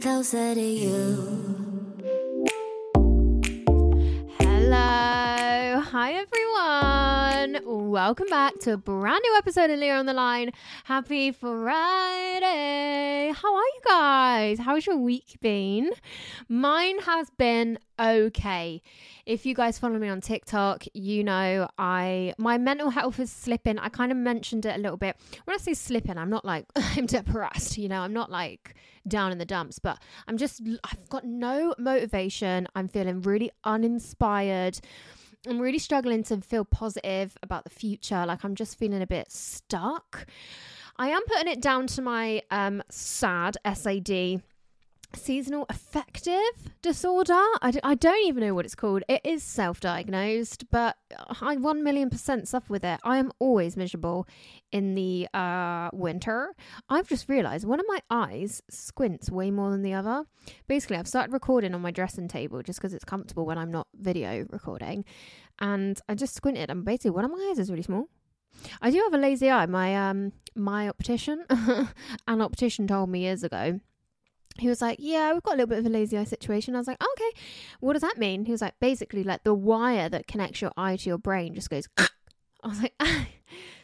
closer to you. Hello. Hi, everyone. Welcome back to a brand new episode of Leah on the Line. Happy Friday. How are you guys? How's your week been? Mine has been okay. If you guys follow me on TikTok, you know I my mental health is slipping. I kind of mentioned it a little bit. When I say slipping, I'm not like I'm depressed, you know. I'm not like down in the dumps, but I'm just I've got no motivation. I'm feeling really uninspired. I'm really struggling to feel positive about the future. Like I'm just feeling a bit stuck. I am putting it down to my um SAD SAD seasonal affective disorder. I d- I don't even know what it's called. It is self diagnosed, but I 1 million percent suffer with it. I am always miserable in the uh, winter. I've just realized one of my eyes squints way more than the other. Basically, I've started recording on my dressing table just because it's comfortable when I'm not video recording. And I just squinted, and basically, one of my eyes is really small. I do have a lazy eye. My um my optician, an optician told me years ago he was like, Yeah, we've got a little bit of a lazy eye situation. I was like, oh, Okay, what does that mean? He was like, Basically, like the wire that connects your eye to your brain just goes. I was like,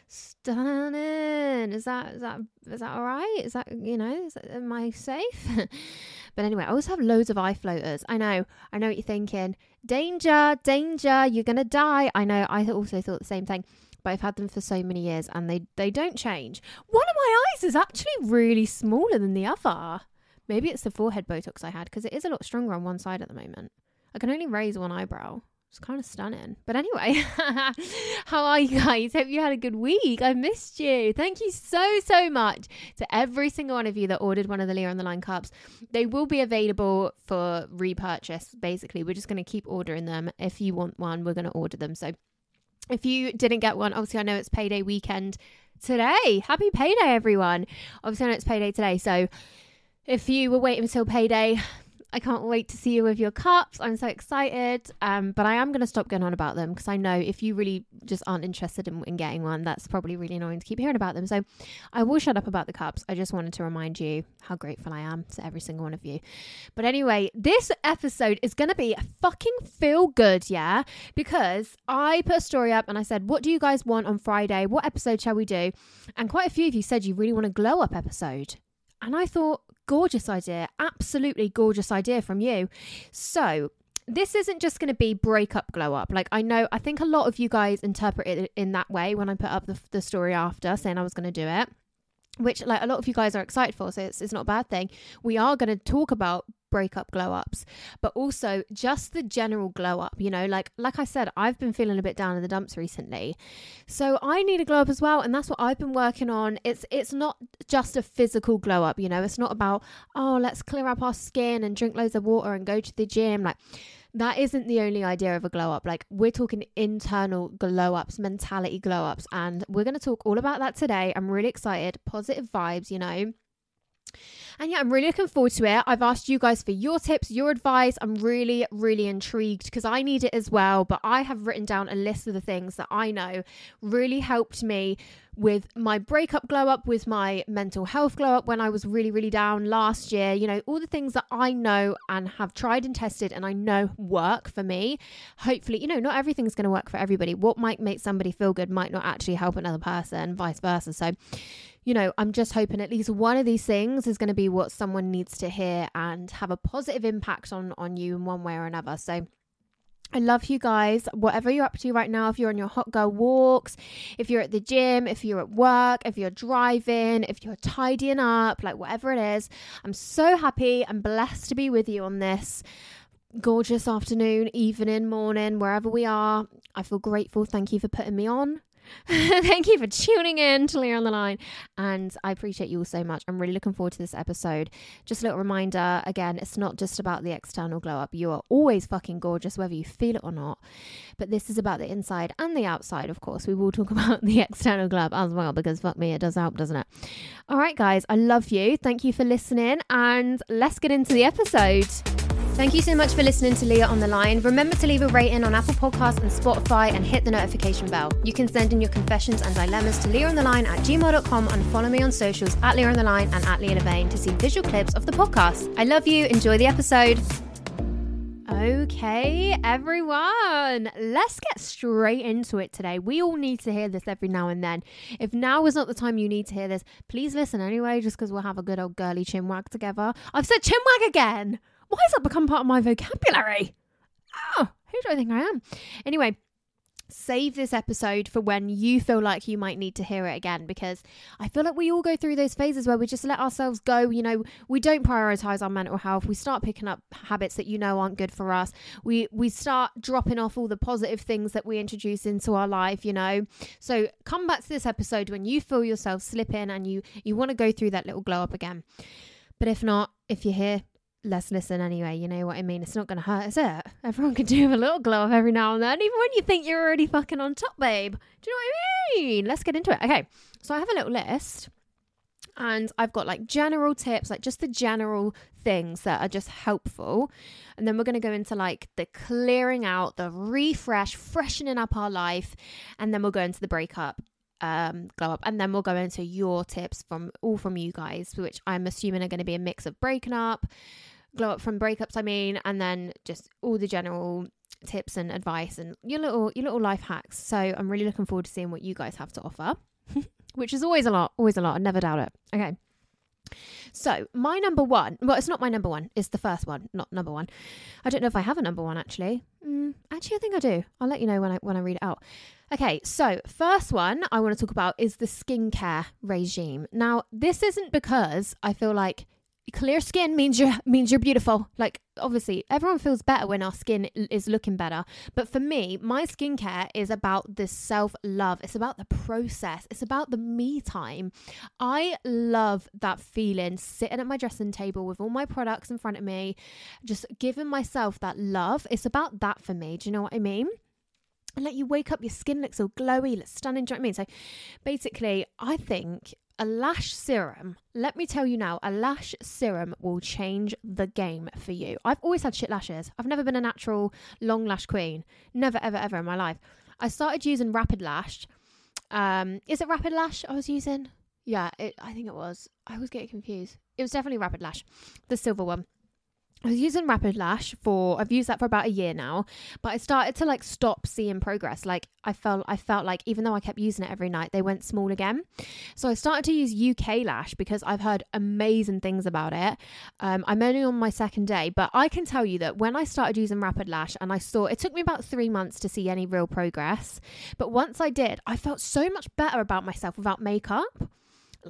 Stunning. Is that is that is that all right? Is that you know? Is that, am I safe? but anyway, I always have loads of eye floaters. I know. I know what you're thinking. Danger, danger. You're gonna die. I know. I also thought the same thing but I've had them for so many years and they, they don't change. One of my eyes is actually really smaller than the other. Maybe it's the forehead Botox I had because it is a lot stronger on one side at the moment. I can only raise one eyebrow. It's kind of stunning. But anyway, how are you guys? Hope you had a good week. I missed you. Thank you so, so much to every single one of you that ordered one of the Leah on the Line cups. They will be available for repurchase, basically. We're just going to keep ordering them. If you want one, we're going to order them. So if you didn't get one, obviously I know it's payday weekend today. Happy payday, everyone. Obviously I know it's payday today. So if you were waiting until payday, I can't wait to see you with your cups. I'm so excited. Um, but I am going to stop going on about them because I know if you really just aren't interested in, in, getting one, that's probably really annoying to keep hearing about them. So I will shut up about the cups. I just wanted to remind you how grateful I am to every single one of you. But anyway, this episode is going to be a fucking feel good, yeah? Because I put a story up and I said, What do you guys want on Friday? What episode shall we do? And quite a few of you said you really want a glow up episode. And I thought, gorgeous idea. Absolutely gorgeous idea from you. So, this isn't just going to be breakup glow up. Like, I know, I think a lot of you guys interpret it in that way when I put up the, the story after saying I was going to do it which like a lot of you guys are excited for so it's, it's not a bad thing we are going to talk about breakup glow ups but also just the general glow up you know like like i said i've been feeling a bit down in the dumps recently so i need a glow up as well and that's what i've been working on it's it's not just a physical glow up you know it's not about oh let's clear up our skin and drink loads of water and go to the gym like that isn't the only idea of a glow up. Like, we're talking internal glow ups, mentality glow ups, and we're going to talk all about that today. I'm really excited. Positive vibes, you know. And yeah, I'm really looking forward to it. I've asked you guys for your tips, your advice. I'm really, really intrigued because I need it as well. But I have written down a list of the things that I know really helped me with my breakup glow up, with my mental health glow up when I was really, really down last year. You know, all the things that I know and have tried and tested and I know work for me. Hopefully, you know, not everything's going to work for everybody. What might make somebody feel good might not actually help another person, vice versa. So, you know, I'm just hoping at least one of these things is going to be what someone needs to hear and have a positive impact on on you in one way or another. So I love you guys. Whatever you're up to right now, if you're on your hot girl walks, if you're at the gym, if you're at work, if you're driving, if you're tidying up, like whatever it is, I'm so happy and blessed to be with you on this gorgeous afternoon, evening, morning, wherever we are. I feel grateful. Thank you for putting me on. Thank you for tuning in to Leah on the Line. And I appreciate you all so much. I'm really looking forward to this episode. Just a little reminder again, it's not just about the external glow up. You are always fucking gorgeous, whether you feel it or not. But this is about the inside and the outside, of course. We will talk about the external glow up as well, because fuck me, it does help, doesn't it? All right, guys, I love you. Thank you for listening. And let's get into the episode. Thank you so much for listening to Leah on the Line. Remember to leave a rating on Apple Podcasts and Spotify and hit the notification bell. You can send in your confessions and dilemmas to Leah on the Line at gmail.com and follow me on socials at Leah on the Line and at Leah Levain to see visual clips of the podcast. I love you. Enjoy the episode. Okay, everyone, let's get straight into it today. We all need to hear this every now and then. If now is not the time you need to hear this, please listen anyway, just because we'll have a good old girly chinwag together. I've said chinwag again. Why has that become part of my vocabulary? Oh, who do I think I am? Anyway, save this episode for when you feel like you might need to hear it again because I feel like we all go through those phases where we just let ourselves go. You know, we don't prioritize our mental health. We start picking up habits that you know aren't good for us. We we start dropping off all the positive things that we introduce into our life, you know. So come back to this episode when you feel yourself slipping and you you want to go through that little glow up again. But if not, if you're here, let's listen anyway. You know what I mean? It's not going to hurt, is it? Everyone can do a little glow up every now and then, even when you think you're already fucking on top, babe. Do you know what I mean? Let's get into it. Okay, so I have a little list and I've got like general tips, like just the general things that are just helpful. And then we're going to go into like the clearing out, the refresh, freshening up our life. And then we'll go into the breakup um glow up and then we'll go into your tips from all from you guys which i'm assuming are going to be a mix of breaking up glow up from breakups i mean and then just all the general tips and advice and your little your little life hacks. So i'm really looking forward to seeing what you guys have to offer which is always a lot always a lot. I never doubt it. Okay. So my number one well it's not my number one it's the first one not number one. I don't know if i have a number one actually. Mm, actually i think i do. I'll let you know when i when i read it out. Okay so first one i want to talk about is the skincare regime. Now this isn't because i feel like clear skin means you're means you're beautiful. Like obviously everyone feels better when our skin is looking better. But for me my skincare is about the self love it's about the process. It's about the me time. I love that feeling sitting at my dressing table with all my products in front of me just giving myself that love. It's about that for me. Do you know what i mean? And let you wake up, your skin looks all glowy, looks stunning. Do you know what I mean? So basically, I think a lash serum, let me tell you now, a lash serum will change the game for you. I've always had shit lashes. I've never been a natural long lash queen. Never, ever, ever in my life. I started using Rapid Lash. Um, is it Rapid Lash I was using? Yeah, it, I think it was. I was getting confused. It was definitely Rapid Lash, the silver one. I was using Rapid Lash for I've used that for about a year now, but I started to like stop seeing progress. Like I felt I felt like even though I kept using it every night, they went small again. So I started to use UK Lash because I've heard amazing things about it. Um, I'm only on my second day, but I can tell you that when I started using Rapid Lash and I saw it took me about three months to see any real progress, but once I did, I felt so much better about myself without makeup.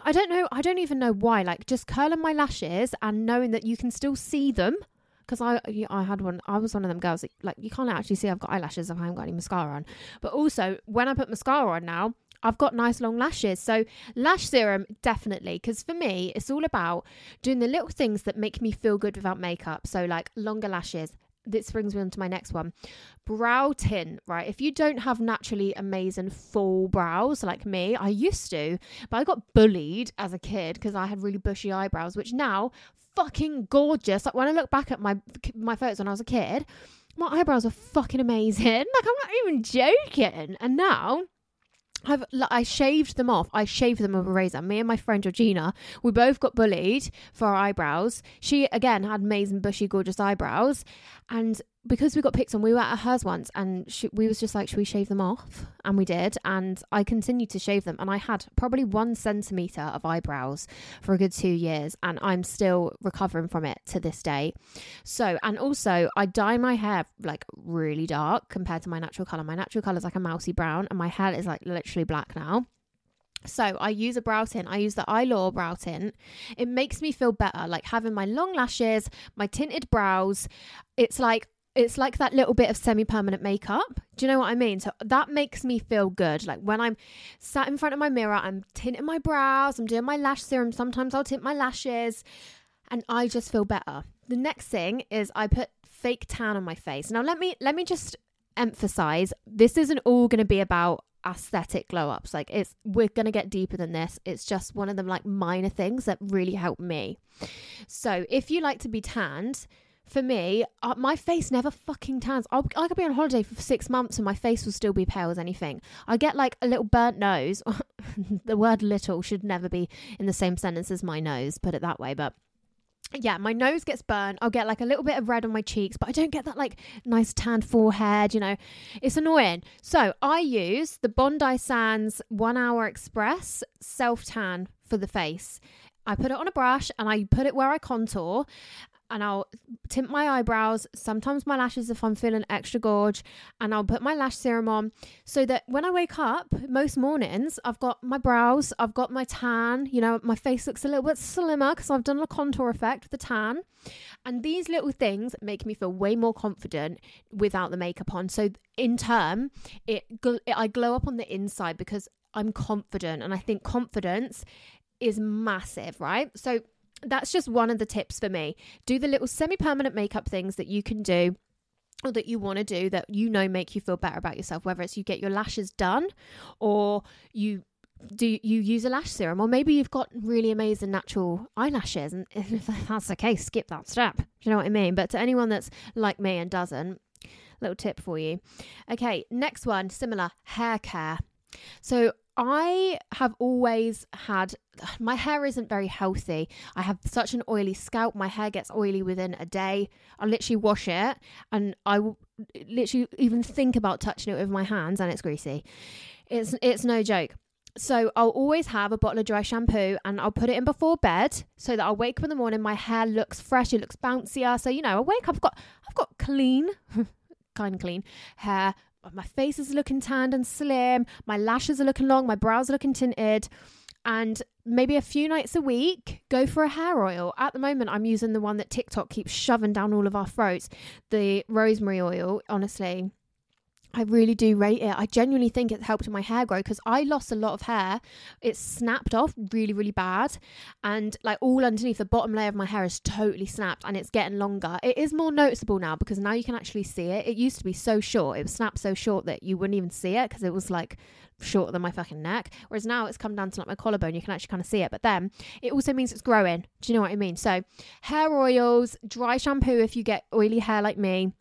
I don't know. I don't even know why. Like just curling my lashes and knowing that you can still see them. Because I, I had one. I was one of them girls. That, like you can't actually see I've got eyelashes if I haven't got any mascara on. But also when I put mascara on now, I've got nice long lashes. So lash serum definitely. Because for me, it's all about doing the little things that make me feel good without makeup. So like longer lashes, this brings me on to my next one brow tint, right? If you don't have naturally amazing full brows like me, I used to, but I got bullied as a kid because I had really bushy eyebrows, which now fucking gorgeous. Like when I look back at my my photos when I was a kid, my eyebrows are fucking amazing. Like I'm not even joking. And now I've I shaved them off. I shaved them with a razor. Me and my friend Georgina, we both got bullied for our eyebrows. She again had amazing bushy, gorgeous eyebrows, and because we got picked on, we were at hers once, and she, we was just like, "Should we shave them off?" And we did, and I continued to shave them, and I had probably one centimeter of eyebrows for a good two years, and I'm still recovering from it to this day. So, and also, I dye my hair like really dark compared to my natural color. My natural color is like a mousy brown, and my hair is like literally black now. So I use a brow tint. I use the Eylure brow tint. It makes me feel better, like having my long lashes, my tinted brows. It's like it's like that little bit of semi-permanent makeup. Do you know what I mean? So that makes me feel good. Like when I'm sat in front of my mirror, I'm tinting my brows, I'm doing my lash serum. Sometimes I'll tint my lashes, and I just feel better. The next thing is I put fake tan on my face. Now let me let me just emphasize this isn't all going to be about aesthetic glow ups like it's we're to get deeper than this it's just one of them like minor things that really help me so if you like to be tanned for me, uh, my face never fucking tans. I'll, I could be on holiday for six months and my face will still be pale as anything. I get like a little burnt nose. the word little should never be in the same sentence as my nose, put it that way. But yeah, my nose gets burnt. I'll get like a little bit of red on my cheeks, but I don't get that like nice tanned forehead, you know. It's annoying. So I use the Bondi Sands One Hour Express Self Tan for the face. I put it on a brush and I put it where I contour and I'll tint my eyebrows, sometimes my lashes if I'm feeling extra gorge, and I'll put my lash serum on so that when I wake up most mornings, I've got my brows, I've got my tan, you know, my face looks a little bit slimmer because I've done a contour effect with the tan. And these little things make me feel way more confident without the makeup on. So in turn, it, it I glow up on the inside because I'm confident and I think confidence is massive, right? So that's just one of the tips for me. Do the little semi permanent makeup things that you can do or that you want to do that you know make you feel better about yourself, whether it's you get your lashes done or you do you use a lash serum or maybe you've got really amazing natural eyelashes and if that's the case skip that step. Do you know what i mean? But to anyone that's like me and doesn't little tip for you. Okay next one similar hair care. So I have always had my hair isn't very healthy. I have such an oily scalp. My hair gets oily within a day. I literally wash it and I literally even think about touching it with my hands and it's greasy. It's it's no joke. So I'll always have a bottle of dry shampoo and I'll put it in before bed so that I'll wake up in the morning my hair looks fresh, it looks bouncier. So you know, I wake up I've got I've got clean kind of clean hair my face is looking tanned and slim, my lashes are looking long, my brows are looking tinted. And maybe a few nights a week, go for a hair oil. At the moment, I'm using the one that TikTok keeps shoving down all of our throats, the rosemary oil. Honestly, I really do rate it. I genuinely think it's helped my hair grow because I lost a lot of hair. It snapped off really, really bad. And like all underneath the bottom layer of my hair is totally snapped and it's getting longer. It is more noticeable now because now you can actually see it. It used to be so short. It was snapped so short that you wouldn't even see it because it was like shorter than my fucking neck. Whereas now it's come down to like my collarbone. You can actually kind of see it. But then it also means it's growing. Do you know what I mean? So hair oils, dry shampoo if you get oily hair like me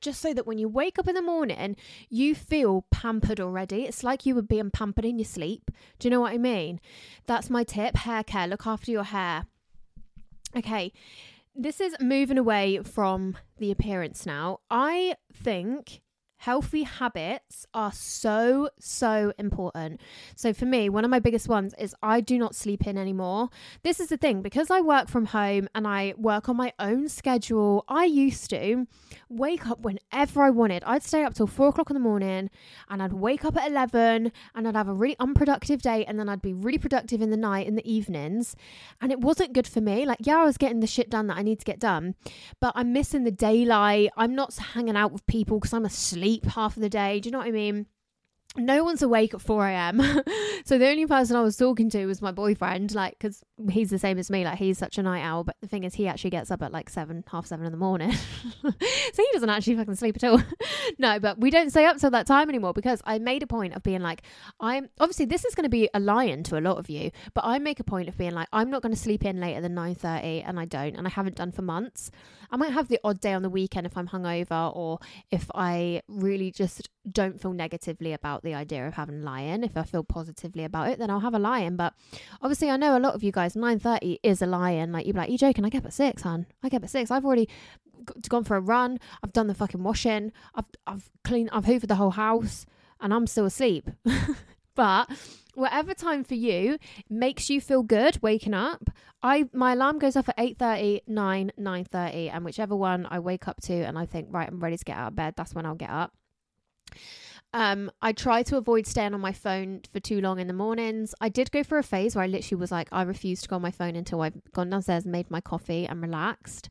just so that when you wake up in the morning, you feel pampered already. It's like you were being pampered in your sleep. Do you know what I mean? That's my tip hair care. Look after your hair. Okay, this is moving away from the appearance now. I think Healthy habits are so, so important. So, for me, one of my biggest ones is I do not sleep in anymore. This is the thing because I work from home and I work on my own schedule. I used to wake up whenever I wanted. I'd stay up till four o'clock in the morning and I'd wake up at 11 and I'd have a really unproductive day and then I'd be really productive in the night, in the evenings. And it wasn't good for me. Like, yeah, I was getting the shit done that I need to get done, but I'm missing the daylight. I'm not hanging out with people because I'm asleep sleep half of the day. Do you know what I mean? no one's awake at 4 a.m. so the only person I was talking to was my boyfriend, like, because he's the same as me. Like, he's such a night owl. But the thing is, he actually gets up at like seven, half seven in the morning. so he doesn't actually fucking sleep at all. no, but we don't stay up till that time anymore because I made a point of being like, I'm obviously this is going to be a lie-in to a lot of you, but I make a point of being like, I'm not going to sleep in later than 9:30, and I don't, and I haven't done for months. I might have the odd day on the weekend if I'm hungover or if I really just don't feel negatively about the idea of having a lie-in. If I feel positively about it, then I'll have a lie-in. But obviously, I know a lot of you guys, 9.30 is a lie-in. Like, you'd be like, you joking? I get up at 6, hon. I get up at 6. I've already gone for a run. I've done the fucking washing. I've, I've cleaned, I've hoovered the whole house and I'm still asleep. but whatever time for you makes you feel good waking up i my alarm goes off at 8.30 9 9.30 and whichever one i wake up to and i think right i'm ready to get out of bed that's when i'll get up um, I try to avoid staying on my phone for too long in the mornings. I did go for a phase where I literally was like, I refuse to go on my phone until I've gone downstairs made my coffee and relaxed.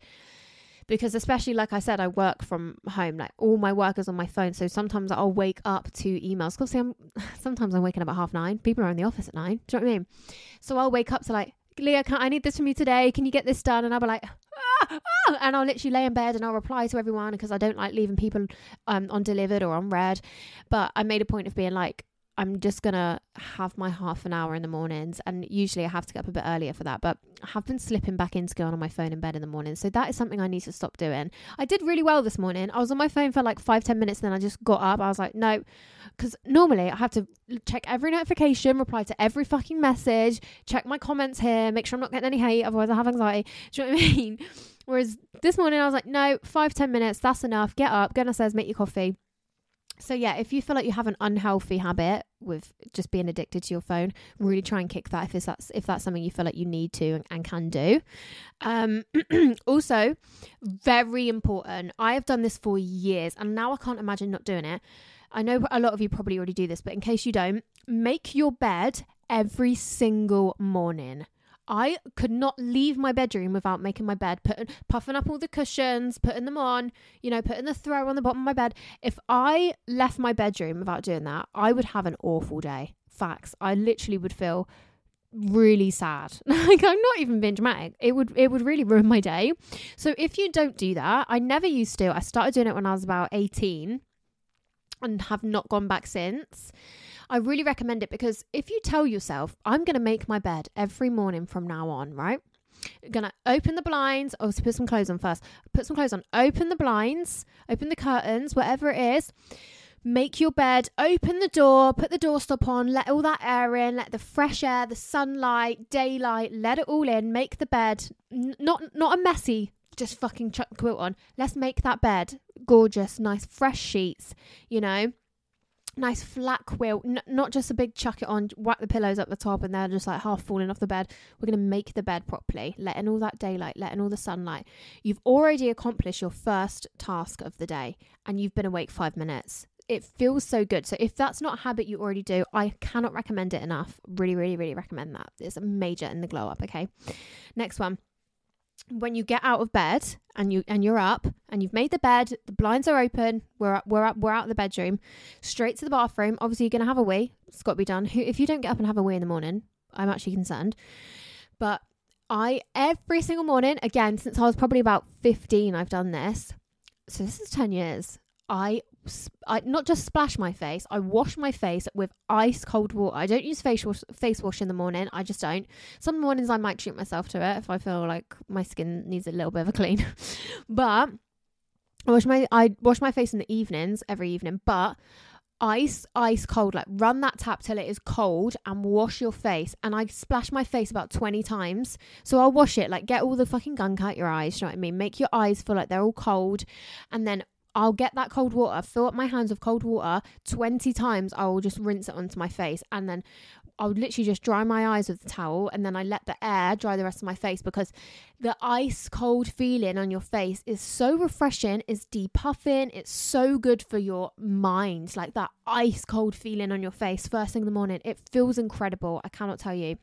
Because especially like I said, I work from home. Like all my work is on my phone. So sometimes I'll wake up to emails. Because I'm sometimes I'm waking up at half nine. People are in the office at nine. Do you know what I mean? So I'll wake up to like, Leah, can, I need this from you today. Can you get this done? And I'll be like, ah, ah, and I'll literally lay in bed and I'll reply to everyone because I don't like leaving people um, undelivered or unread. But I made a point of being like, I'm just gonna have my half an hour in the mornings, and usually I have to get up a bit earlier for that. But I have been slipping back into going on my phone in bed in the morning, so that is something I need to stop doing. I did really well this morning. I was on my phone for like five ten minutes, and then I just got up. I was like, no, because normally I have to check every notification, reply to every fucking message, check my comments here, make sure I'm not getting any hate, otherwise I have anxiety. Do you know what I mean? Whereas this morning I was like, no, five ten minutes, that's enough. Get up, go downstairs, make your coffee so yeah, if you feel like you have an unhealthy habit with just being addicted to your phone, really try and kick that if that's if that's something you feel like you need to and, and can do. Um, also, very important. I have done this for years, and now I can't imagine not doing it. I know a lot of you probably already do this, but in case you don't, make your bed every single morning. I could not leave my bedroom without making my bed, putting puffing up all the cushions, putting them on, you know, putting the throw on the bottom of my bed. If I left my bedroom without doing that, I would have an awful day. Facts. I literally would feel really sad. like I'm not even being dramatic. It would it would really ruin my day. So if you don't do that, I never used to. I started doing it when I was about 18 and have not gone back since. I really recommend it because if you tell yourself, I'm going to make my bed every morning from now on, right? You're gonna open the blinds. Oh, put some clothes on first. Put some clothes on. Open the blinds. Open the curtains. Whatever it is. Make your bed. Open the door. Put the door stop on. Let all that air in. Let the fresh air, the sunlight, daylight. Let it all in. Make the bed. N- not not a messy. Just fucking chuck the quilt on. Let's make that bed gorgeous, nice, fresh sheets. You know nice flat quilt, N- not just a big chuck it on, whack the pillows up the top, and they're just like half falling off the bed. We're going to make the bed properly, letting all that daylight, letting all the sunlight. You've already accomplished your first task of the day, and you've been awake five minutes. It feels so good. So, if that's not a habit you already do, I cannot recommend it enough. Really, really, really recommend that. It's a major in the glow up. Okay. Next one when you get out of bed and you and you're up and you've made the bed, the blinds are open, we're up, we're up, we're out of the bedroom, straight to the bathroom. Obviously, you're gonna have a wee. It's got to be done. If you don't get up and have a wee in the morning, I'm actually concerned. But I every single morning, again, since I was probably about 15, I've done this. So this is 10 years. I I not just splash my face, I wash my face with ice cold water. I don't use face wash, face wash in the morning. I just don't. Some mornings I might treat myself to it if I feel like my skin needs a little bit of a clean. but I wash my I wash my face in the evenings every evening, but ice ice cold like run that tap till it is cold and wash your face and i splash my face about 20 times so i'll wash it like get all the fucking gunk out your eyes you know what i mean make your eyes feel like they're all cold and then I'll get that cold water, fill up my hands with cold water 20 times. I will just rinse it onto my face and then I would literally just dry my eyes with the towel and then I let the air dry the rest of my face because the ice cold feeling on your face is so refreshing, it's depuffing, it's so good for your mind. Like that ice cold feeling on your face first thing in the morning. It feels incredible. I cannot tell you.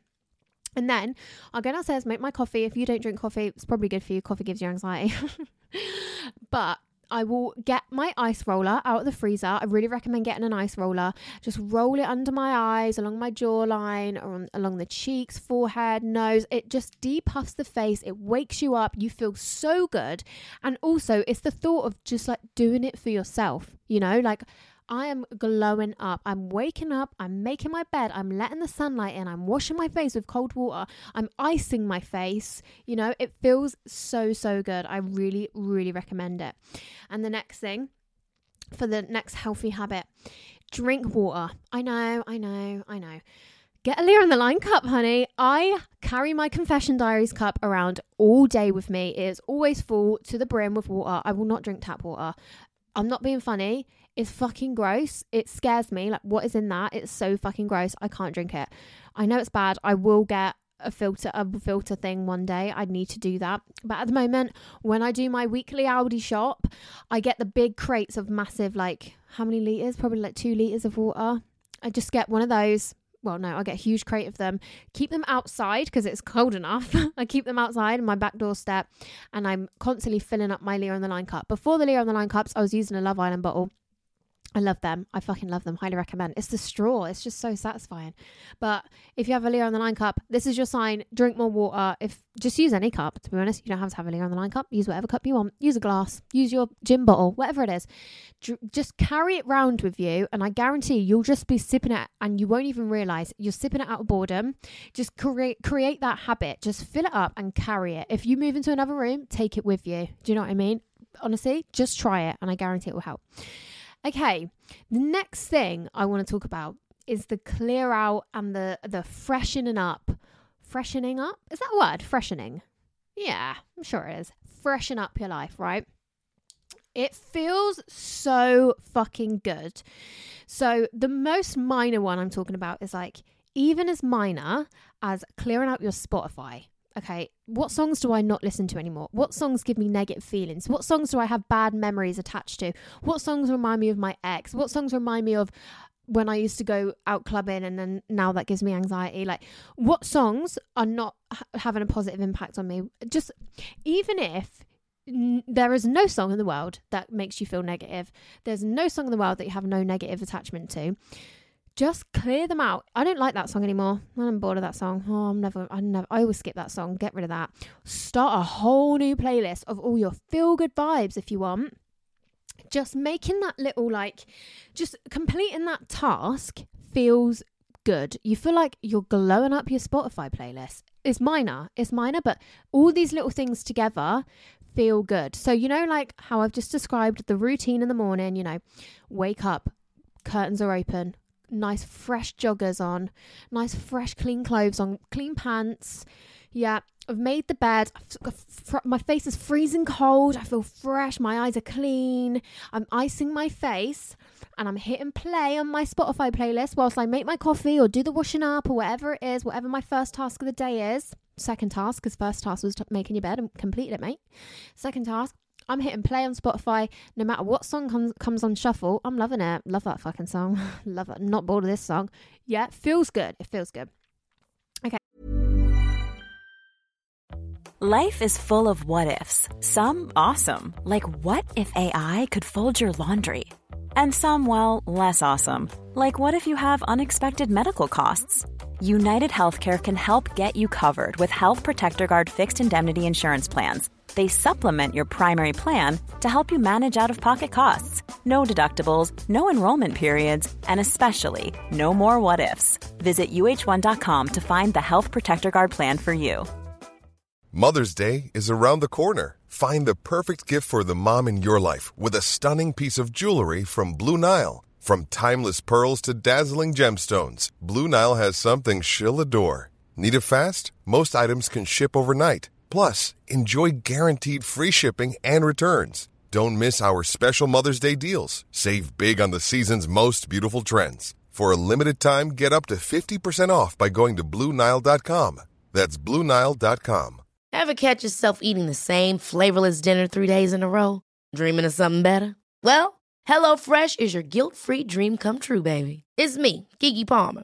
And then I'll go downstairs, make my coffee. If you don't drink coffee, it's probably good for you. Coffee gives you anxiety. but I will get my ice roller out of the freezer. I really recommend getting an ice roller. Just roll it under my eyes, along my jawline, or on, along the cheeks, forehead, nose. It just depuffs the face. It wakes you up. You feel so good. And also, it's the thought of just like doing it for yourself, you know, like I am glowing up. I'm waking up. I'm making my bed. I'm letting the sunlight in. I'm washing my face with cold water. I'm icing my face. You know, it feels so, so good. I really, really recommend it. And the next thing for the next healthy habit drink water. I know, I know, I know. Get a Leah on the line cup, honey. I carry my confession diaries cup around all day with me. It is always full to the brim with water. I will not drink tap water. I'm not being funny. It's fucking gross. It scares me. Like, what is in that? It's so fucking gross. I can't drink it. I know it's bad. I will get a filter a filter thing one day. I need to do that. But at the moment, when I do my weekly Aldi shop, I get the big crates of massive like how many liters? Probably like 2 liters of water. I just get one of those. Well, no, I get a huge crate of them. Keep them outside because it's cold enough. I keep them outside on my back doorstep and I'm constantly filling up my Leah on the Line cup. Before the Leah on the Line cups, I was using a Love Island bottle I love them. I fucking love them. Highly recommend. It's the straw. It's just so satisfying. But if you have a Leah on the line cup, this is your sign. Drink more water. If just use any cup. To be honest, you don't have to have a Leah on the line cup. Use whatever cup you want. Use a glass. Use your gin bottle. Whatever it is. Dr- just carry it round with you, and I guarantee you'll just be sipping it, and you won't even realize you're sipping it out of boredom. Just create create that habit. Just fill it up and carry it. If you move into another room, take it with you. Do you know what I mean? Honestly, just try it, and I guarantee it will help. Okay, the next thing I want to talk about is the clear out and the the freshening up. Freshening up? Is that a word? Freshening. Yeah, I'm sure it is. Freshen up your life, right? It feels so fucking good. So, the most minor one I'm talking about is like even as minor as clearing out your Spotify okay, what songs do I not listen to anymore? What songs give me negative feelings? What songs do I have bad memories attached to? What songs remind me of my ex? What songs remind me of when I used to go out clubbing and then now that gives me anxiety? Like, what songs are not having a positive impact on me? Just even if there is no song in the world that makes you feel negative, there's no song in the world that you have no negative attachment to just clear them out. I don't like that song anymore. I'm bored of that song. Oh, I'm never, I never, I always skip that song. Get rid of that. Start a whole new playlist of all your feel good vibes if you want. Just making that little, like, just completing that task feels good. You feel like you're glowing up your Spotify playlist. It's minor, it's minor, but all these little things together feel good. So, you know, like how I've just described the routine in the morning, you know, wake up, curtains are open, nice fresh joggers on, nice fresh clean clothes on, clean pants. Yeah, I've made the bed. my face is freezing cold. I feel fresh. My eyes are clean. I'm icing my face and I'm hitting play on my Spotify playlist whilst I make my coffee or do the washing up or whatever it is, whatever my first task of the day is. Second task, because first task was making your bed and completed it, mate. Second task, I'm hitting play on Spotify. No matter what song comes comes on shuffle, I'm loving it. Love that fucking song. Love it. Not bored of this song. Yeah, feels good. It feels good. Okay. Life is full of what ifs. Some awesome, like what if AI could fold your laundry? And some, well, less awesome, like what if you have unexpected medical costs? United Healthcare can help get you covered with Health Protector Guard fixed indemnity insurance plans they supplement your primary plan to help you manage out of pocket costs. No deductibles, no enrollment periods, and especially no more what ifs. Visit uh1.com to find the Health Protector Guard plan for you. Mother's Day is around the corner. Find the perfect gift for the mom in your life with a stunning piece of jewelry from Blue Nile. From timeless pearls to dazzling gemstones, Blue Nile has something she'll adore. Need it fast? Most items can ship overnight. Plus, enjoy guaranteed free shipping and returns. Don't miss our special Mother's Day deals. Save big on the season's most beautiful trends. For a limited time, get up to 50% off by going to Bluenile.com. That's Bluenile.com. Ever catch yourself eating the same flavorless dinner three days in a row? Dreaming of something better? Well, HelloFresh is your guilt free dream come true, baby. It's me, Keke Palmer.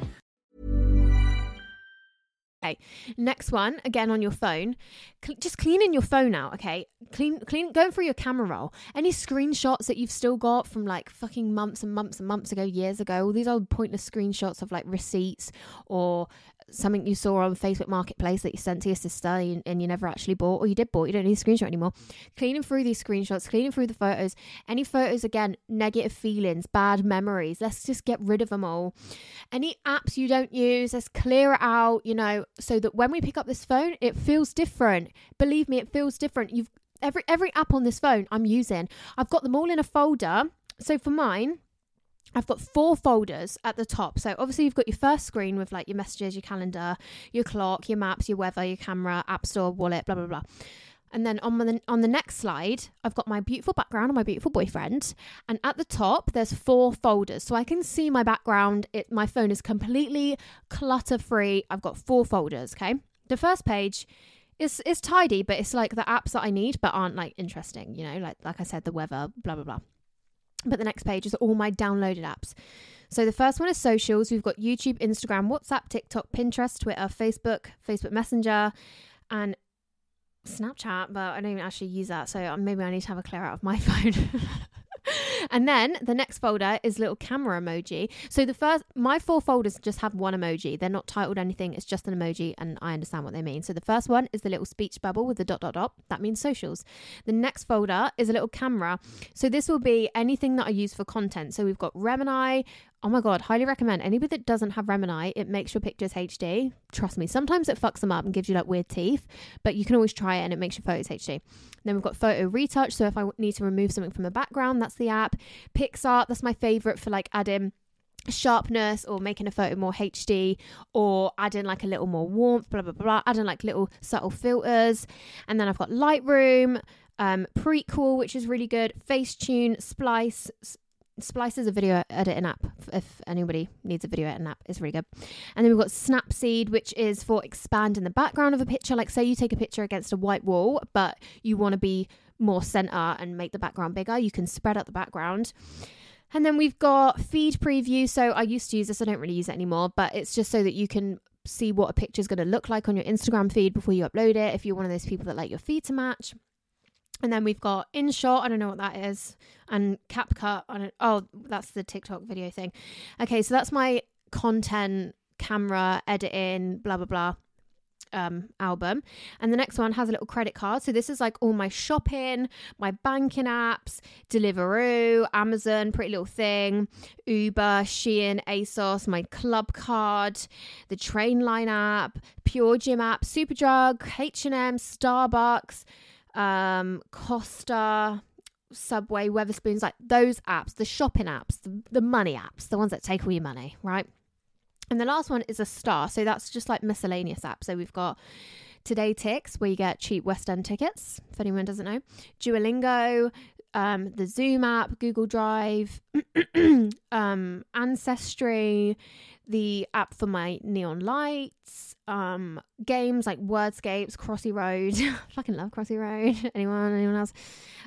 Okay. Next one, again on your phone. Cl- just cleaning your phone out, okay? Clean, clean, going through your camera roll. Any screenshots that you've still got from like fucking months and months and months ago, years ago, all these old pointless screenshots of like receipts or something you saw on Facebook Marketplace that you sent to your sister and, and you never actually bought, or you did bought, you don't need a screenshot anymore. Cleaning through these screenshots, cleaning through the photos. Any photos, again, negative feelings, bad memories. Let's just get rid of them all. Any apps you don't use, let's clear it out, you know, so that when we pick up this phone, it feels different. Believe me, it feels different. You've every every app on this phone I'm using, I've got them all in a folder. So for mine, I've got four folders at the top. So obviously you've got your first screen with like your messages, your calendar, your clock, your maps, your weather, your camera, app store, wallet, blah blah blah. And then on the on the next slide, I've got my beautiful background and my beautiful boyfriend. And at the top, there's four folders, so I can see my background. It my phone is completely clutter free. I've got four folders. Okay, the first page is is tidy, but it's like the apps that I need but aren't like interesting. You know, like like I said, the weather, blah blah blah. But the next page is all my downloaded apps. So the first one is socials. We've got YouTube, Instagram, WhatsApp, TikTok, Pinterest, Twitter, Facebook, Facebook Messenger, and Snapchat. But I don't even actually use that. So maybe I need to have a clear out of my phone. and then the next folder is little camera emoji. So the first, my four folders just have one emoji. They're not titled anything. It's just an emoji, and I understand what they mean. So the first one is the little speech bubble with the dot dot dot. That means socials. The next folder is a little camera. So this will be anything that I use for content. So we've got Remini. Oh my god, highly recommend. Anybody that doesn't have Remini, it makes your pictures HD. Trust me. Sometimes it fucks them up and gives you like weird teeth, but you can always try it and it makes your photos HD. Then we've got photo retouch. So if I need to remove something from the background, that's the app. PicsArt, that's my favorite for like adding sharpness or making a photo more HD or adding like a little more warmth, blah, blah, blah, adding like little subtle filters. And then I've got Lightroom, um, Prequel, which is really good, Facetune, Splice. Splice is a video editing app. If anybody needs a video editing app, it's really good. And then we've got Snapseed, which is for expanding the background of a picture. Like, say you take a picture against a white wall, but you want to be more center and make the background bigger, you can spread out the background. And then we've got feed preview. So I used to use this, I don't really use it anymore, but it's just so that you can see what a picture is going to look like on your Instagram feed before you upload it if you're one of those people that like your feed to match. And then we've got In InShot, I don't know what that is, and CapCut. I don't, oh, that's the TikTok video thing. Okay, so that's my content, camera, editing, blah, blah, blah um, album. And the next one has a little credit card. So this is like all my shopping, my banking apps, Deliveroo, Amazon, Pretty Little Thing, Uber, Shein, ASOS, my club card, the Trainline app, Pure Gym app, Superdrug, H&M, Starbucks, um, Costa, Subway, Wetherspoons, like those apps, the shopping apps, the, the money apps, the ones that take all your money, right? And the last one is a star. So that's just like miscellaneous apps. So we've got Today Tix, where you get cheap West End tickets, if anyone doesn't know, Duolingo, um, the Zoom app, Google Drive, um, Ancestry, the app for my neon lights, um, games like Wordscapes, Crossy Road. fucking love Crossy Road. anyone? Anyone else?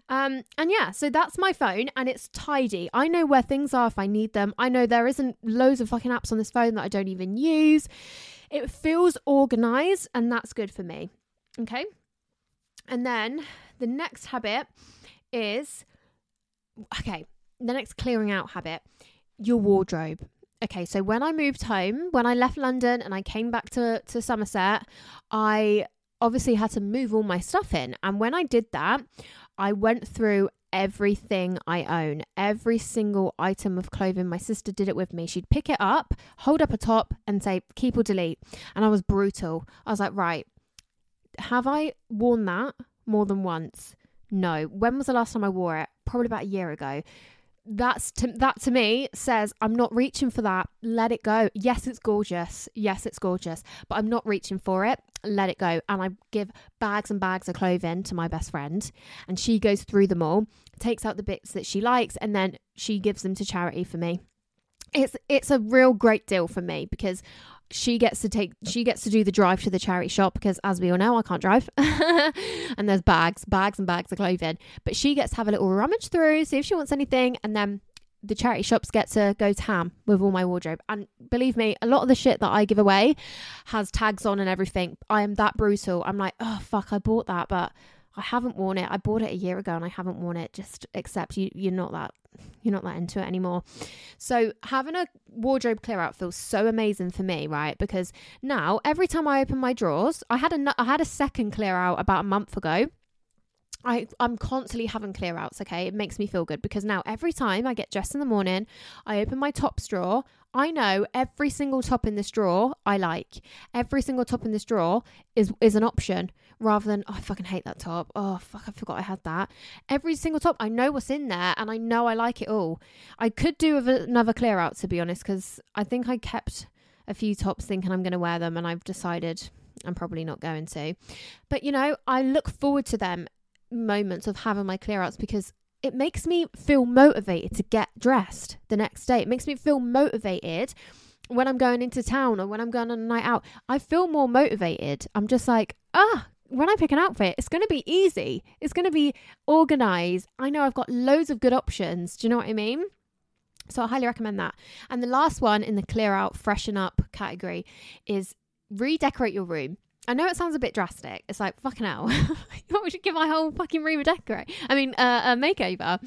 Um, and yeah, so that's my phone and it's tidy. I know where things are if I need them. I know there isn't loads of fucking apps on this phone that I don't even use. It feels organized and that's good for me. Okay. And then the next habit is okay, the next clearing out habit, your wardrobe. Okay, so when I moved home, when I left London and I came back to, to Somerset, I obviously had to move all my stuff in. And when I did that, I went through everything I own, every single item of clothing. My sister did it with me. She'd pick it up, hold up a top, and say, keep or delete. And I was brutal. I was like, right, Have I worn that more than once? No. When was the last time I wore it? Probably about a year ago. That's to, that to me says I'm not reaching for that. Let it go. Yes, it's gorgeous. Yes, it's gorgeous, but I'm not reaching for it. Let it go. And I give bags and bags of clothing to my best friend, and she goes through them all, takes out the bits that she likes, and then she gives them to charity for me. It's it's a real great deal for me because she gets to take she gets to do the drive to the charity shop because as we all know I can't drive. And there's bags bags and bags of clothing. But she gets to have a little rummage through see if she wants anything and then the charity shops get to go to ham with all my wardrobe. And believe me a lot of the shit that I give away has tags on and everything. I am that brutal. I'm like oh fuck I bought that but I haven't worn it I bought it a year ago and I haven't worn it just accept you you're not that you're not that into it anymore. So having a wardrobe clear out feels so amazing for me, right? Because now every time I open my drawers, I had a I had a second clear out about a month ago. I, I'm constantly having clear outs, okay? It makes me feel good because now every time I get dressed in the morning, I open my top drawer. I know every single top in this drawer I like. Every single top in this drawer is is an option rather than oh, I fucking hate that top. Oh fuck, I forgot I had that. Every single top, I know what's in there, and I know I like it all. I could do another clear out to be honest, because I think I kept a few tops thinking I'm going to wear them, and I've decided I'm probably not going to. But you know, I look forward to them moments of having my clear outs because it makes me feel motivated to get dressed the next day. It makes me feel motivated when I'm going into town or when I'm going on a night out. I feel more motivated. I'm just like, ah, when I pick an outfit, it's going to be easy. It's going to be organized. I know I've got loads of good options. Do you know what I mean? So I highly recommend that. And the last one in the clear out, freshen up category is redecorate your room. I know it sounds a bit drastic. It's like fucking hell. me to give my whole fucking room a decorate? I mean, uh, a makeover.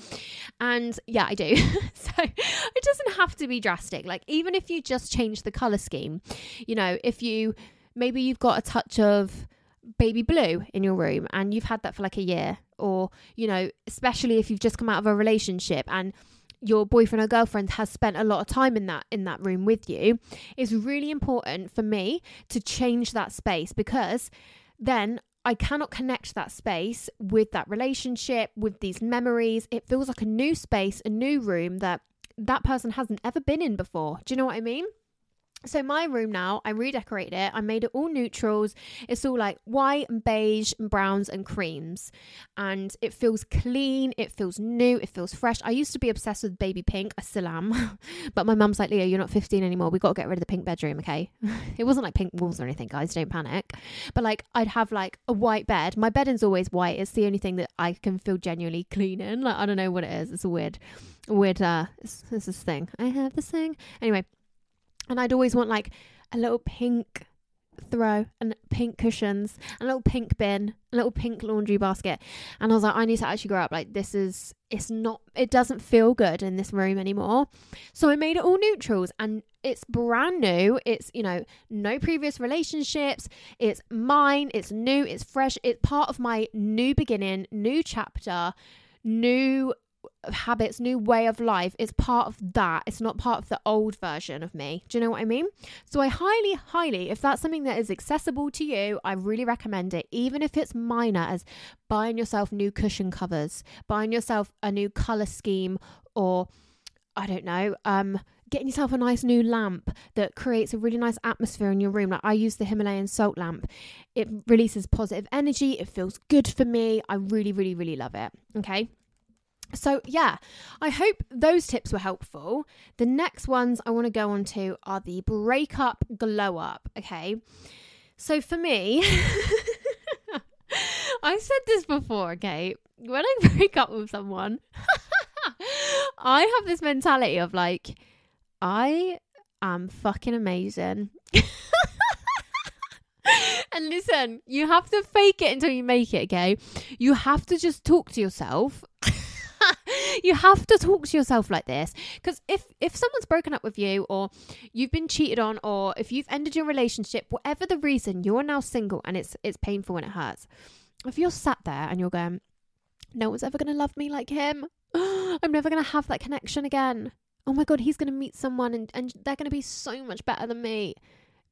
And yeah, I do. so it doesn't have to be drastic. Like even if you just change the color scheme, you know, if you maybe you've got a touch of baby blue in your room and you've had that for like a year or you know especially if you've just come out of a relationship and your boyfriend or girlfriend has spent a lot of time in that in that room with you it's really important for me to change that space because then I cannot connect that space with that relationship with these memories. It feels like a new space a new room that that person hasn't ever been in before. Do you know what I mean so my room now, I redecorated it. I made it all neutrals. It's all like white and beige and browns and creams. And it feels clean, it feels new, it feels fresh. I used to be obsessed with baby pink. I still am. but my mum's like, Leah, you're not 15 anymore. We got to get rid of the pink bedroom, okay? it wasn't like pink walls or anything, guys. Don't panic. But like I'd have like a white bed. My bedding's always white. It's the only thing that I can feel genuinely clean in. Like I don't know what it is. It's a weird weird uh this, this thing. I have this thing. Anyway, and I'd always want like a little pink throw and pink cushions, a little pink bin, a little pink laundry basket. And I was like, I need to actually grow up. Like, this is, it's not, it doesn't feel good in this room anymore. So I made it all neutrals and it's brand new. It's, you know, no previous relationships. It's mine. It's new. It's fresh. It's part of my new beginning, new chapter, new habits, new way of life. It's part of that. It's not part of the old version of me. Do you know what I mean? So I highly, highly, if that's something that is accessible to you, I really recommend it, even if it's minor, as buying yourself new cushion covers, buying yourself a new color scheme, or I don't know, um, getting yourself a nice new lamp that creates a really nice atmosphere in your room. Like I use the Himalayan salt lamp. It releases positive energy. It feels good for me. I really, really, really love it. Okay. So, yeah, I hope those tips were helpful. The next ones I want to go on to are the breakup glow up. Okay. So, for me, I've said this before, okay? When I break up with someone, I have this mentality of like, I am fucking amazing. and listen, you have to fake it until you make it, okay? You have to just talk to yourself you have to talk to yourself like this because if if someone's broken up with you or you've been cheated on or if you've ended your relationship whatever the reason you're now single and it's it's painful and it hurts if you're sat there and you're going no one's ever going to love me like him i'm never going to have that connection again oh my god he's going to meet someone and, and they're going to be so much better than me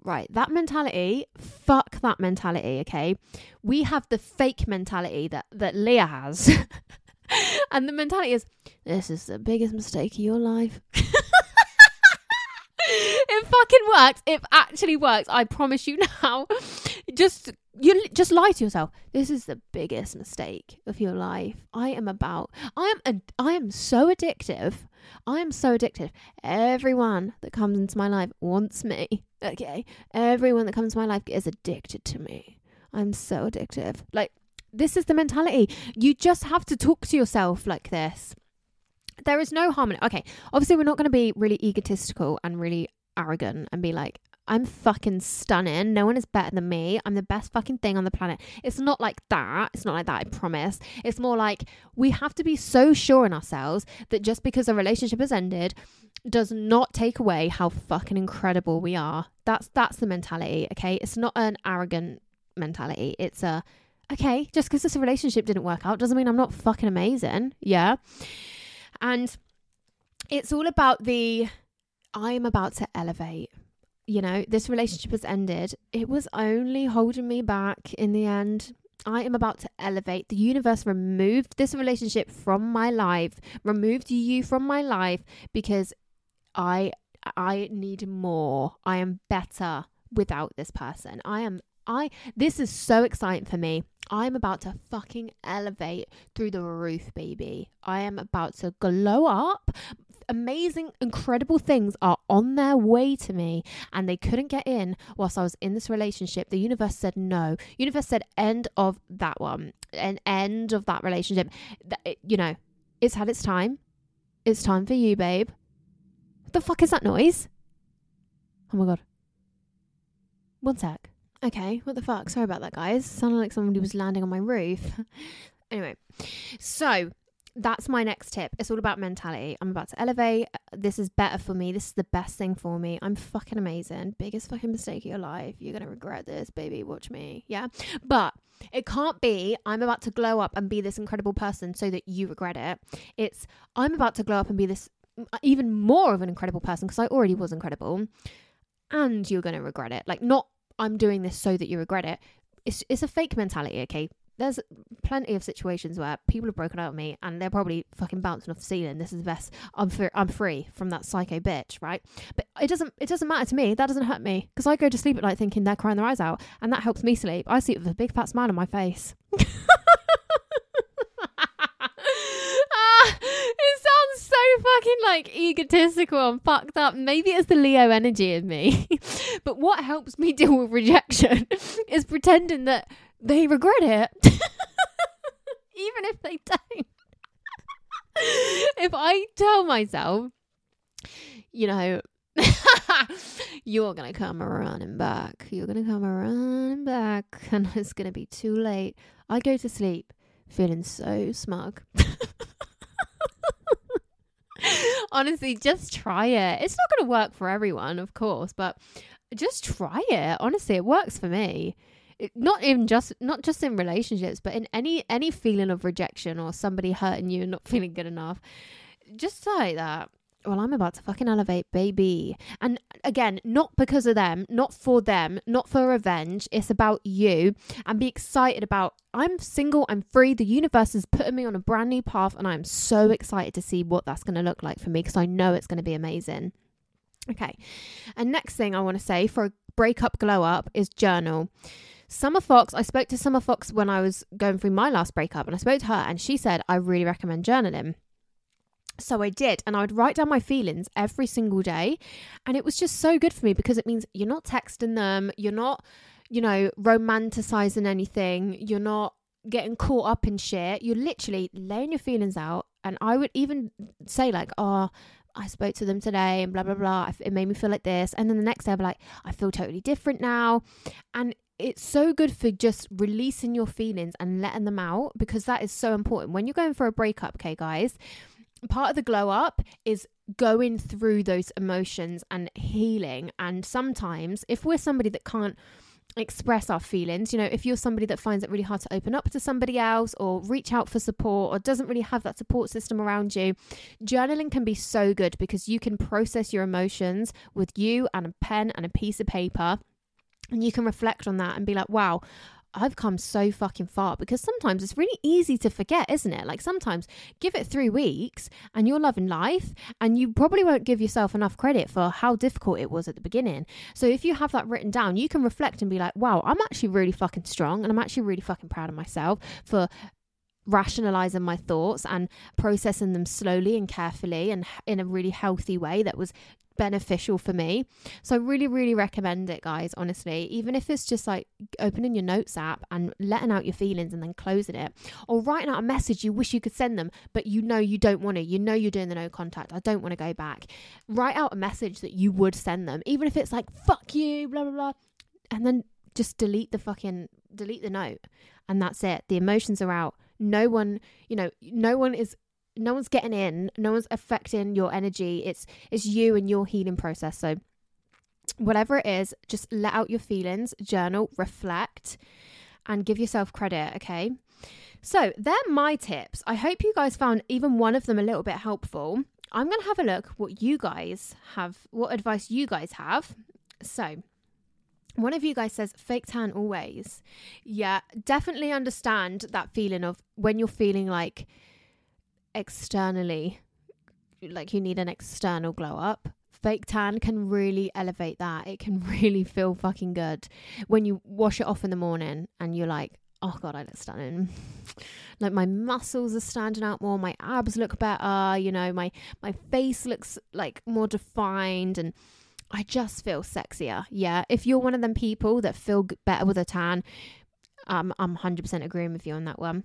right, that mentality, fuck that mentality, okay? We have the fake mentality that, that Leah has. and the mentality is, this is the biggest mistake of your life. it fucking works. It actually works. I promise you now. Just you just lie to yourself. This is the biggest mistake of your life. I am about. I am. A, I am so addictive. I am so addictive. Everyone that comes into my life wants me. Okay. Everyone that comes into my life is addicted to me. I'm so addictive. Like this is the mentality. You just have to talk to yourself like this. There is no harm in it. Okay, obviously, we're not going to be really egotistical and really arrogant and be like, I'm fucking stunning. No one is better than me. I'm the best fucking thing on the planet. It's not like that. It's not like that, I promise. It's more like we have to be so sure in ourselves that just because a relationship has ended does not take away how fucking incredible we are. That's that's the mentality, okay? It's not an arrogant mentality. It's a okay, just because this relationship didn't work out doesn't mean I'm not fucking amazing. Yeah. And it's all about the I'm about to elevate. You know, this relationship has ended. It was only holding me back in the end. I am about to elevate. The universe removed this relationship from my life, removed you from my life because I I need more. I am better without this person. I am I this is so exciting for me. I'm about to fucking elevate through the roof, baby. I am about to glow up. Amazing, incredible things are on their way to me, and they couldn't get in whilst I was in this relationship. The universe said no. Universe said end of that one, an end of that relationship. You know, it's had its time. It's time for you, babe. What the fuck is that noise? Oh my god. One sec. Okay, what the fuck? Sorry about that, guys. Sounded like somebody was landing on my roof. anyway, so that's my next tip. It's all about mentality. I'm about to elevate. Uh, this is better for me. This is the best thing for me. I'm fucking amazing. Biggest fucking mistake of your life. You're going to regret this, baby. Watch me. Yeah. But it can't be I'm about to glow up and be this incredible person so that you regret it. It's I'm about to glow up and be this uh, even more of an incredible person because I already was incredible and you're going to regret it. Like, not I'm doing this so that you regret it. It's, it's a fake mentality, okay? there's plenty of situations where people have broken out with me and they're probably fucking bouncing off the ceiling. This is the best. I'm free, I'm free from that psycho bitch, right? But it doesn't it doesn't matter to me. That doesn't hurt me because I go to sleep at night thinking they're crying their eyes out, and that helps me sleep. I sleep with a big fat smile on my face. ah, it sounds so fucking like egotistical and fucked up. Maybe it's the Leo energy in me. but what helps me deal with rejection is pretending that they regret it. Even if they don't. if I tell myself, you know, you're to come running back, you're to come running back, and it's to be too late. I go to sleep feeling so smug. Honestly, just try it. It's not to work for everyone, of course, but just try it. Honestly, it works for me. Not even just not just in relationships but in any any feeling of rejection or somebody hurting you and not feeling good enough. Just say that. Well i'm about to fucking elevate baby. And again not because of them not for them not for revenge. It's about you. And be excited about i'm single i'm free. The universe is putting me on a brand new path and i'm so excited to see what that's going to look like for me because i know it's going to be amazing okay and next thing i want to say for a breakup glow up is journal Summer Fox, I spoke to Summer Fox when I was going through my last breakup, and I spoke to her, and she said, I really recommend journaling. So I did, and I would write down my feelings every single day. And it was just so good for me because it means you're not texting them, you're not, you know, romanticizing anything, you're not getting caught up in shit. You're literally laying your feelings out. And I would even say, like, oh, I spoke to them today and blah, blah, mm. blah. It made me feel like this. And then the next day, I'd be like, I feel totally different now. And it's so good for just releasing your feelings and letting them out because that is so important. When you're going for a breakup, okay, guys, part of the glow up is going through those emotions and healing. And sometimes, if we're somebody that can't express our feelings, you know, if you're somebody that finds it really hard to open up to somebody else or reach out for support or doesn't really have that support system around you, journaling can be so good because you can process your emotions with you and a pen and a piece of paper And you can reflect on that and be like, wow, I've come so fucking far because sometimes it's really easy to forget, isn't it? Like sometimes give it three weeks and you're loving life and you probably won't give yourself enough credit for how difficult it was at the beginning. So if you have that written down, you can reflect and be like, wow, I'm actually really fucking strong and I'm actually really fucking proud of myself for rationalizing my thoughts and processing them slowly and carefully and in a really healthy way that was beneficial for me. So I really, really recommend it, guys, honestly. Even if it's just like opening your notes app and letting out your feelings and then closing it, or writing out a message you wish you could send them, but you know you don't want to. You know you're doing the no contact. I don't want to go back. Write out a message that you would send them, even if it's like, fuck you, blah, blah, blah. And then just delete the fucking, delete the note. And that's it. The emotions are out. No one, you know, no one is no one's getting in no one's affecting your energy. It's it's you and your healing process. So whatever it is just let out your feelings journal reflect and give yourself credit okay? So they're my tips. I hope you guys found even one of them a little bit helpful. I'm going to have a look what you guys have what advice you guys have. So one of you guys says fake tan always. Yeah definitely understand that feeling of when you're feeling like externally, like you need an external glow up. Fake tan can really elevate that. It can really feel fucking good when you wash it off in the morning and you're like, oh god, I look stunning. like my muscles are standing out more, my abs look better, you know, my my face looks like more defined and I just feel sexier. Yeah, if you're one of them people that feel better with a tan, um, I'm 100% agreeing with you on that one.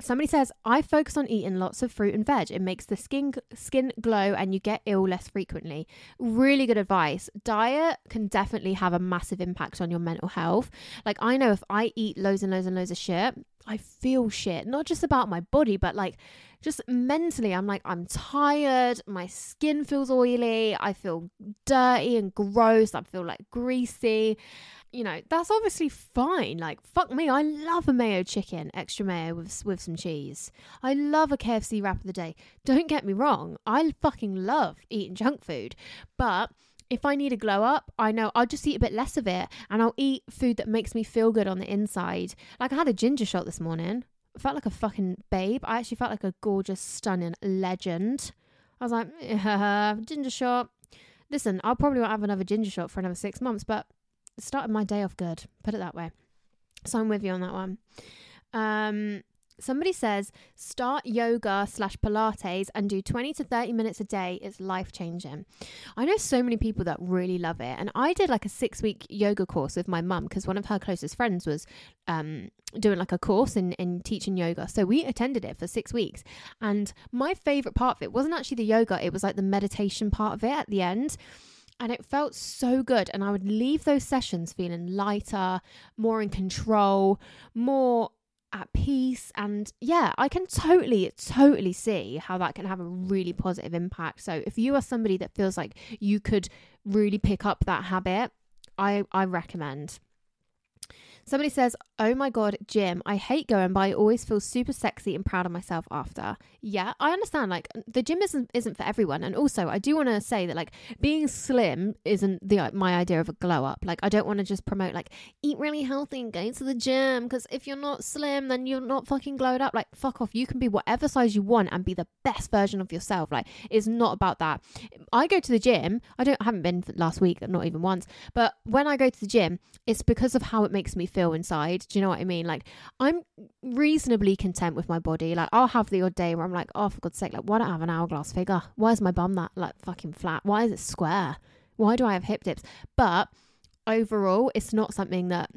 Somebody says, I focus on eating lots of fruit and veg. It makes the skin skin glow and you get ill less frequently. Really good advice. Diet can definitely have a massive impact on your mental health. Like I know if I eat loads and loads and loads of shit, I feel shit. Not just about my body, but like just mentally. I'm like, I'm tired. My skin feels oily. I feel dirty and gross. I feel like greasy you know, that's obviously fine. Like, fuck me, I love a mayo chicken, extra mayo with, with some cheese. I love a KFC wrap of the day. Don't get me wrong, I fucking love eating junk food. But if I need a glow up, I know I'll just eat a bit less of it and I'll eat food that makes me feel good on the inside. Like, I had a ginger shot this morning. I felt like a fucking babe. I actually felt like a gorgeous, stunning legend. I was like, yeah, ginger shot. Listen, I'll probably won't have another ginger shot for another six months, but started my day off good. Put it that way. So I'm with you on that one. Um, somebody says start yoga slash pilates and do 20 to 30 minutes a day it's life changing i know so many people that really love it and i did like a six week yoga course with my mum because one of her closest friends was um, doing like a course in, in teaching yoga so we attended it for six weeks and my favorite part of it wasn't actually the yoga it was like the meditation part of it at the end and it felt so good. And I would leave those sessions feeling lighter, more in control, more at peace. And yeah, I can totally, totally see how that can have a really positive impact. So if you are somebody that feels like you could really pick up that habit, I, I recommend. Somebody says, Oh my God, gym. I hate going, but I always feel super sexy and proud of myself after. Yeah, I understand. Like, the gym isn't, isn't for everyone. And also, I do want to say that, like, being slim isn't the uh, my idea of a glow up. Like, I don't want to just promote, like, eat really healthy and go to the gym. Because if you're not slim, then you're not fucking glowed up. Like, fuck off. You can be whatever size you want and be the best version of yourself. Like, it's not about that. I go to the gym. I don't, I haven't been last week, not even once. But when I go to the gym, it's because of how it makes me feel feel inside. Do you know what I mean? Like I'm reasonably content with my body. Like I'll have the odd day where I'm like, oh for God's sake, like why don't I have an hourglass figure? Why is my bum that like fucking flat? Why is it square? Why do I have hip dips? But overall, it's not something that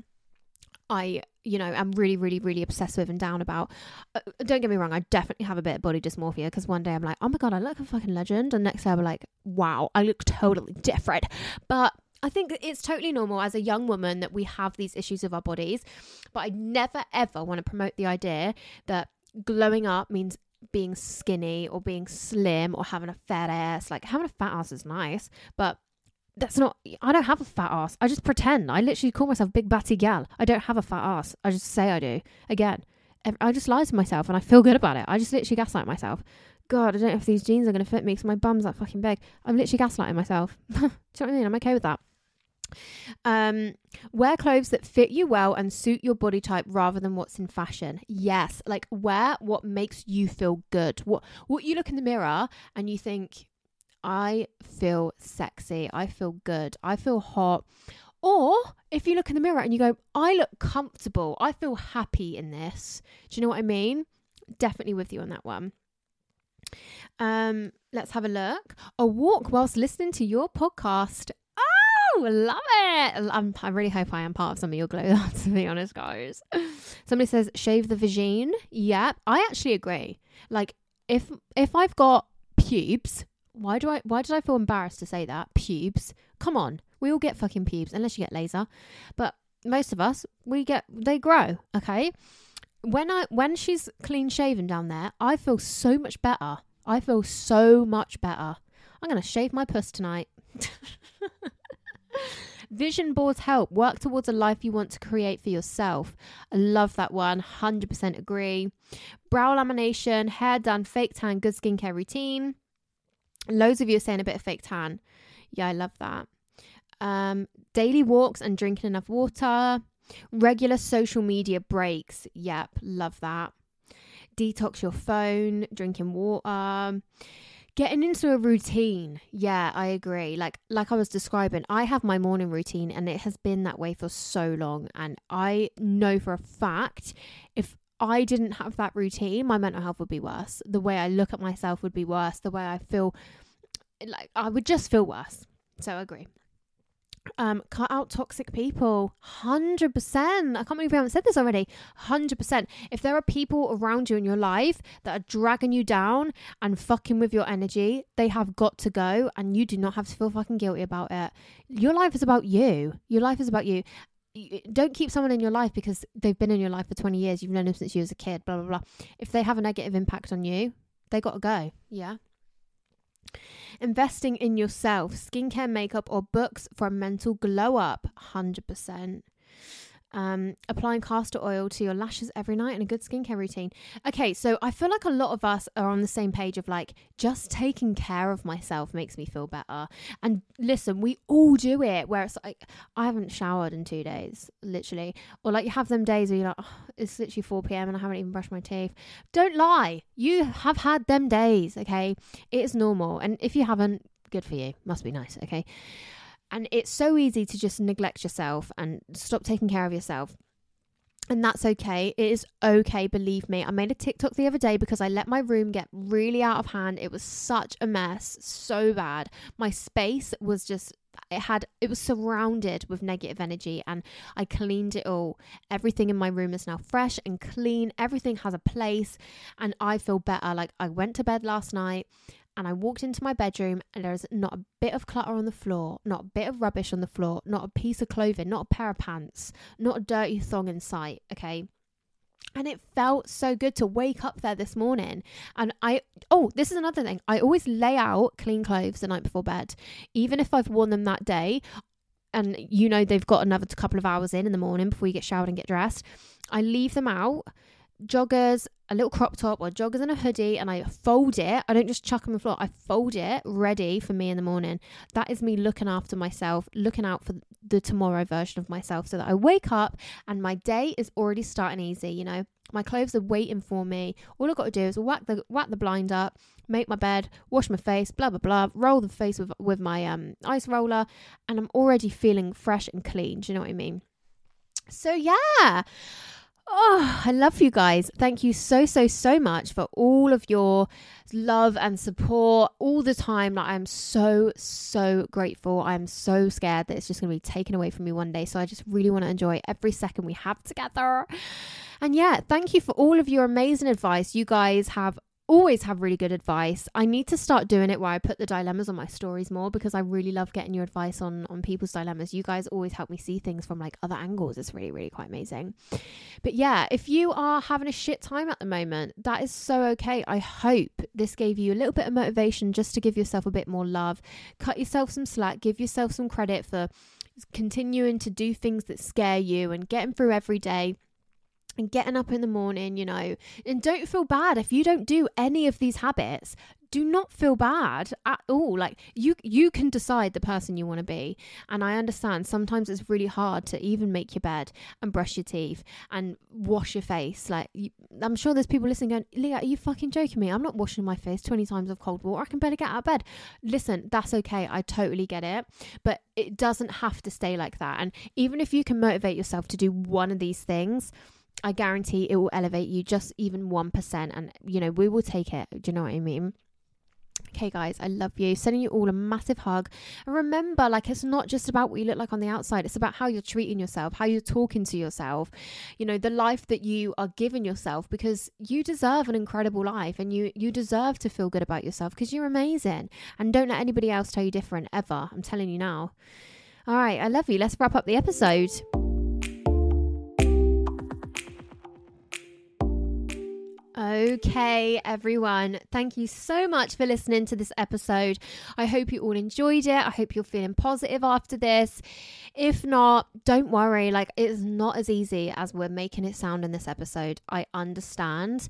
I, you know, I'm really, really, really obsessed with and down about. Uh, don't get me wrong, I definitely have a bit of body dysmorphia because one day I'm like, oh my God, I look a fucking legend. And next day I'm like, wow, I look totally different. But I think it's totally normal as a young woman that we have these issues of our bodies, but I never ever want to promote the idea that glowing up means being skinny or being slim or having a fat ass. Like having a fat ass is nice, but that's not I don't have a fat ass. I just pretend. I literally call myself big batty gal. I don't have a fat ass. I just say I do. Again, I just lie to myself and I feel good about it. I just literally gaslight myself. God, I don't know if these jeans are going to fit me because my bum's that fucking big. I'm literally gaslighting myself. do you know what I mean? I'm okay with that. Um, wear clothes that fit you well and suit your body type rather than what's in fashion. Yes, like wear what makes you feel good. What what you look in the mirror and you think, I feel sexy, I feel good, I feel hot. Or if you look in the mirror and you go, I look comfortable, I feel happy in this. Do you know what I mean? Definitely with you on that one. Um, let's have a look. A walk whilst listening to your podcast. Love it. I'm, I really hope I am part of some of your glow to be honest, guys. Somebody says shave the vagine. Yeah, I actually agree. Like if if I've got pubes, why do I why did I feel embarrassed to say that? Pubes. Come on. We all get fucking pubes unless you get laser. But most of us, we get they grow, okay? When I when she's clean shaven down there, I feel so much better. I feel so much better. I'm to shave my puss tonight. Vision boards help. Work towards a life you want to create for yourself. I love that one. 100% agree. Brow lamination, hair done, fake tan, good skincare routine. Loads of you are saying a bit of fake tan. Yeah, I love that. Um, daily walks and drinking enough water. Regular social media breaks. Yep, love that. Detox your phone, drinking water getting into a routine. Yeah i agree. Like like i was describing i have my morning routine and it has been that way for so long. And i know for a fact if i didn't have that routine my mental health would be worse. The way i look at myself would be worse. The way i feel like i would just feel worse. So i agree um, cut out toxic people. 100%. I can't believe we haven't said this already. 100%. If there are people around you in your life that are dragging you down and fucking with your energy, they have got to go and you do not have to feel fucking guilty about it. Your life is about you. Your life is about you. Don't keep someone in your life because they've been in your life for 20 years. You've known them since you was a kid, blah, blah, blah. If they have a negative impact on you, they got to go. Yeah. Investing in yourself, skincare, makeup, or books for a mental glow up, 100% um, applying castor oil to your lashes every night and a good skincare routine. Okay, so I feel like a lot of us are on the same page of like, just taking care of myself makes me feel better. And listen, we all do it where it's like, I haven't showered in two days, literally. Or like you have them days where you're like, oh, it's literally 4 p.m. and I haven't even brushed my teeth. Don't lie. You have had them days, okay? It is normal. And if you haven't, good for you. Must be nice, okay? And it's so easy to just neglect yourself and stop taking care of yourself. And that's okay. It is okay, believe me. I made a TikTok the other day because I let my room get really out of hand. It was such a mess, so bad. My space was just it had it was surrounded with negative energy and I cleaned it all. Everything in my room is now fresh and clean. Everything has a place and I feel better. Like I went to bed last night and I walked into my bedroom and there's not a bit of clutter on the floor, not a bit of rubbish on the floor, not a piece of clothing, not a pair of pants, not a dirty thong in sight, okay? And it felt so good to wake up there this morning. And I, oh, this is another thing. I always lay out clean clothes the night before bed. Even if I've worn them that day, and you know they've got another couple of hours in in the morning before you get showered and get dressed, I leave them out joggers, a little crop top, or joggers and a hoodie, and I fold it. I don't just chuck them on the floor. I fold it ready for me in the morning. That is me looking after myself, looking out for the tomorrow version of myself, so that I wake up and my day is already starting easy. You know, my clothes are waiting for me. All I've got to do is whack the whack the blind up, make my bed, wash my face, blah blah blah, roll the face with with my um ice roller, and I'm already feeling fresh and clean. Do you know what I mean? So yeah. Oh, I love you guys. Thank you so, so, so much for all of your love and support all the time. Like, I'm so, so grateful. I'm so scared that it's just going to be taken away from me one day. So I just really want to enjoy every second we have together. And yeah, thank you for all of your amazing advice. You guys have always have really good advice. I need to start doing it where I put the dilemmas on my stories more because I really love getting your advice on on people's dilemmas. You guys always help me see things from like other angles. It's really really quite amazing. But yeah, if you are having a shit time at the moment, that is so okay. I hope this gave you a little bit of motivation just to give yourself a bit more love. Cut yourself some slack, give yourself some credit for continuing to do things that scare you and getting through every day and getting up in the morning, you know, and don't feel bad if you don't do any of these habits. do not feel bad at all. Like you you can decide the person you want to be. And I understand sometimes it's really hard to even make your bed and brush your teeth and wash your face. Like you, I'm sure there's people listening going, Leah, are you fucking joking me? I'm not washing my face 20 times of cold water. I can better get out of bed. Listen, that's okay. I totally get it. But it doesn't have to stay like that. And even if you can motivate yourself to do one of these things, I guarantee it will elevate you just even 1%. And, you know, we will take it. Do you know what I mean? Okay, guys, I love you. Sending you all a massive hug. And remember, like, it's not just about what you look like on the outside, it's about how you're treating yourself, how you're talking to yourself, you know, the life that you are giving yourself because you deserve an incredible life and you, you deserve to feel good about yourself because you're amazing. And don't let anybody else tell you different ever. I'm telling you now. All right, I love you. Let's wrap up the episode. Okay, everyone. Thank you so much for listening to this episode. I hope you all enjoyed it. I hope you're feeling positive after this. If not, don't worry. Like, it's not as easy as we're making it sound in this episode. I understand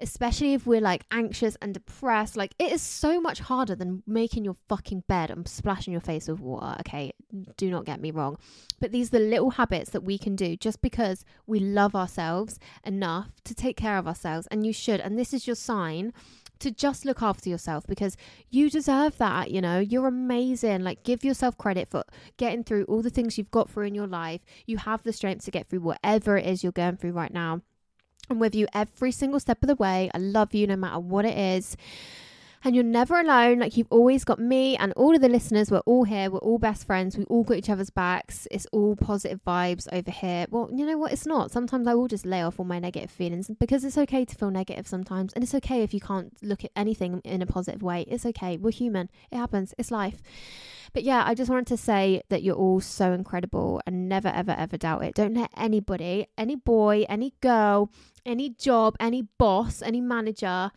especially if we're like anxious and depressed. Like, it is so much harder than making your fucking bed and splashing your face with water. Okay, do not get me wrong. But these are the little habits that we can do just because we love ourselves enough to take care of ourselves. And you should. And this is your sign to just look after yourself because you deserve that. You know, you're amazing. Like, give yourself credit for getting through all the things you've got through in your life. You have the strength to get through whatever it is you're going through right now. I'm with you every single step of the way. I love you no matter what it is. And you're never alone. Like you've always got me and all of the listeners. We're all here. We're all best friends. We all got each other's backs. It's all positive vibes over here. Well, you know what? It's not. Sometimes I will just lay off all my negative feelings because it's okay to feel negative sometimes. And it's okay if you can't look at anything in a positive way. It's okay. We're human. It happens. It's life. But yeah, I just wanted to say that you're all so incredible and never, ever, ever doubt it. Don't let anybody, any boy, any girl, any job, any boss, any manager,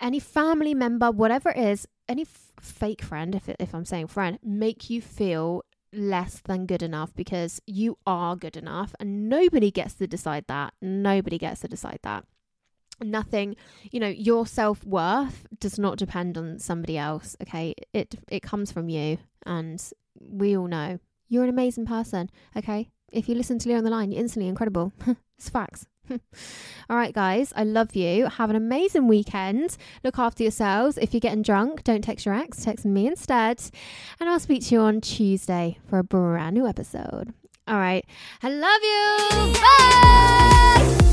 any family member, whatever it is, any f- fake friend, if, if I'm saying friend, make you feel less than good enough because you are good enough and nobody gets to decide that. Nobody gets to decide that. Nothing you know your self-worth does not depend on somebody else okay? It it comes from you and we all know. You're an amazing person okay? If you listen to Leah on the line you're instantly incredible. It's facts all right guys i love you. Have an amazing weekend. Look after yourselves. If you're getting drunk don't text your ex text me instead. And i'll speak to you on tuesday for a brand new episode. All right. I love you. Bye